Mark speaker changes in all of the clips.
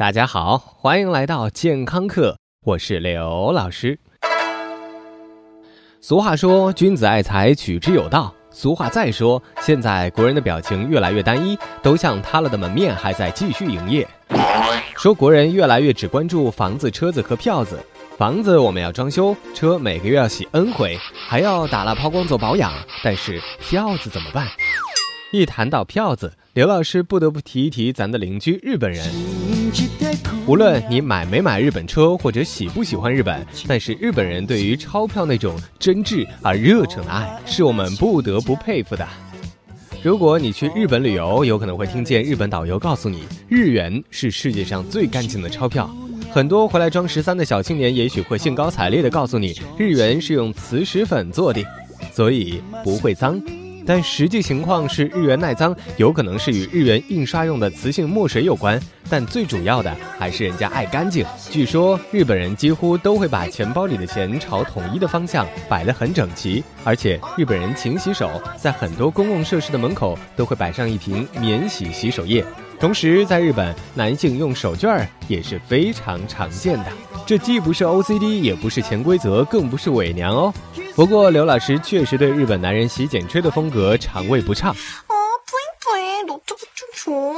Speaker 1: 大家好，欢迎来到健康课，我是刘老师。俗话说，君子爱财，取之有道。俗话再说，现在国人的表情越来越单一，都像塌了的门面，还在继续营业。说国人越来越只关注房子、车子和票子。房子我们要装修，车每个月要洗 N 回，还要打蜡抛光做保养。但是票子怎么办？一谈到票子，刘老师不得不提一提咱的邻居日本人。无论你买没买日本车，或者喜不喜欢日本，但是日本人对于钞票那种真挚而热诚的爱，是我们不得不佩服的。如果你去日本旅游，有可能会听见日本导游告诉你，日元是世界上最干净的钞票。很多回来装十三的小青年，也许会兴高采烈地告诉你，日元是用磁石粉做的，所以不会脏。但实际情况是，日元耐脏，有可能是与日元印刷用的磁性墨水有关。但最主要的还是人家爱干净。据说日本人几乎都会把钱包里的钱朝统一的方向摆得很整齐，而且日本人勤洗手，在很多公共设施的门口都会摆上一瓶免洗洗手液。同时，在日本，男性用手绢儿也是非常常见的。这既不是 OCD，也不是潜规则，更不是伪娘哦。不过，刘老师确实对日本男人洗剪吹的风格肠胃不畅。哦，对对，都这么清楚。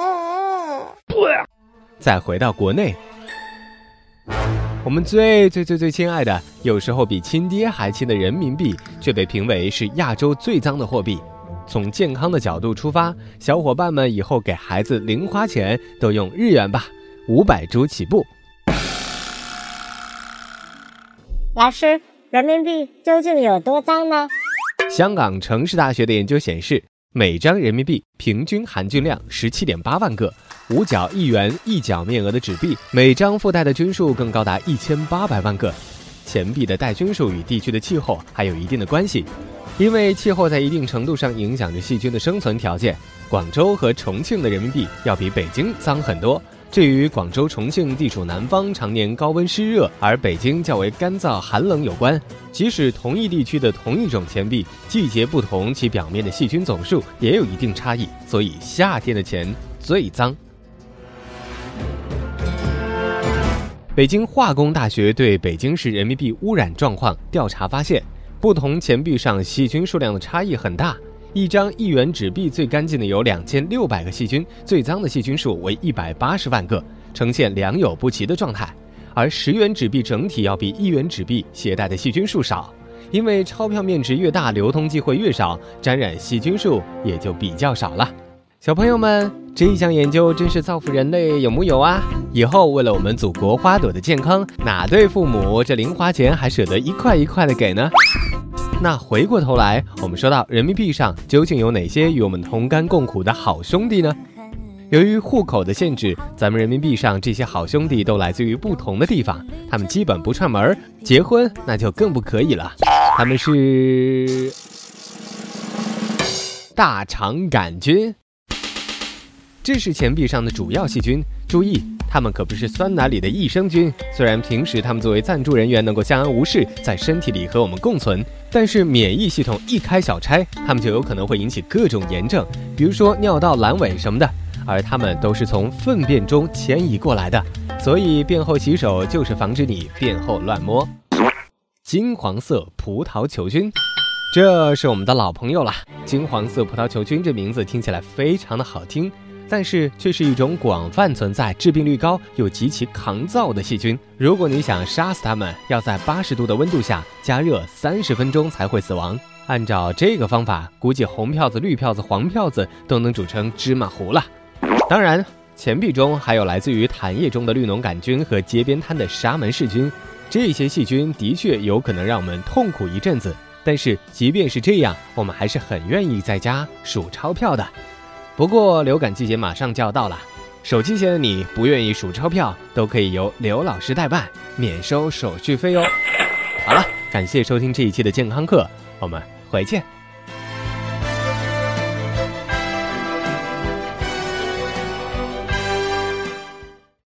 Speaker 1: 再回到国内，我们最最最最亲爱的，有时候比亲爹还亲的人民币，却被评为是亚洲最脏的货币。从健康的角度出发，小伙伴们以后给孩子零花钱都用日元吧，五百铢起步。
Speaker 2: 老师，人民币究竟有多脏呢？
Speaker 1: 香港城市大学的研究显示，每张人民币平均含菌量十七点八万个，五角一元一角面额的纸币，每张附带的菌数更高达一千八百万个。钱币的带菌数与地区的气候还有一定的关系。因为气候在一定程度上影响着细菌的生存条件，广州和重庆的人民币要比北京脏很多。至于广州、重庆地处南方，常年高温湿热，而北京较为干燥寒冷有关。即使同一地区的同一种钱币，季节不同，其表面的细菌总数也有一定差异。所以夏天的钱最脏。北京化工大学对北京市人民币污染状况调查发现。不同钱币上细菌数量的差异很大，一张一元纸币最干净的有两千六百个细菌，最脏的细菌数为一百八十万个，呈现良莠不齐的状态。而十元纸币整体要比一元纸币携带的细菌数少，因为钞票面值越大，流通机会越少，沾染细菌数也就比较少了。小朋友们，这一项研究真是造福人类，有木有啊？以后为了我们祖国花朵的健康，哪对父母这零花钱还舍得一块一块的给呢？那回过头来，我们说到人民币上究竟有哪些与我们同甘共苦的好兄弟呢？由于户口的限制，咱们人民币上这些好兄弟都来自于不同的地方，他们基本不串门结婚那就更不可以了。他们是大肠杆菌，这是钱币上的主要细菌。注意。它们可不是酸奶里的益生菌，虽然平时它们作为赞助人员能够相安无事，在身体里和我们共存，但是免疫系统一开小差，它们就有可能会引起各种炎症，比如说尿道阑尾什么的。而它们都是从粪便中迁移过来的，所以便后洗手就是防止你便后乱摸。金黄色葡萄球菌，这是我们的老朋友了。金黄色葡萄球菌这名字听起来非常的好听。但是却是一种广泛存在、致病率高又极其抗造的细菌。如果你想杀死它们，要在八十度的温度下加热三十分钟才会死亡。按照这个方法，估计红票子、绿票子、黄票子都能煮成芝麻糊了。当然，钱币中还有来自于痰液中的绿脓杆菌和街边摊的沙门氏菌，这些细菌的确有可能让我们痛苦一阵子。但是即便是这样，我们还是很愿意在家数钞票的。不过流感季节马上就要到了，手机前的你不愿意数钞票，都可以由刘老师代办，免收手续费哦。好了，感谢收听这一期的健康课，我们回见。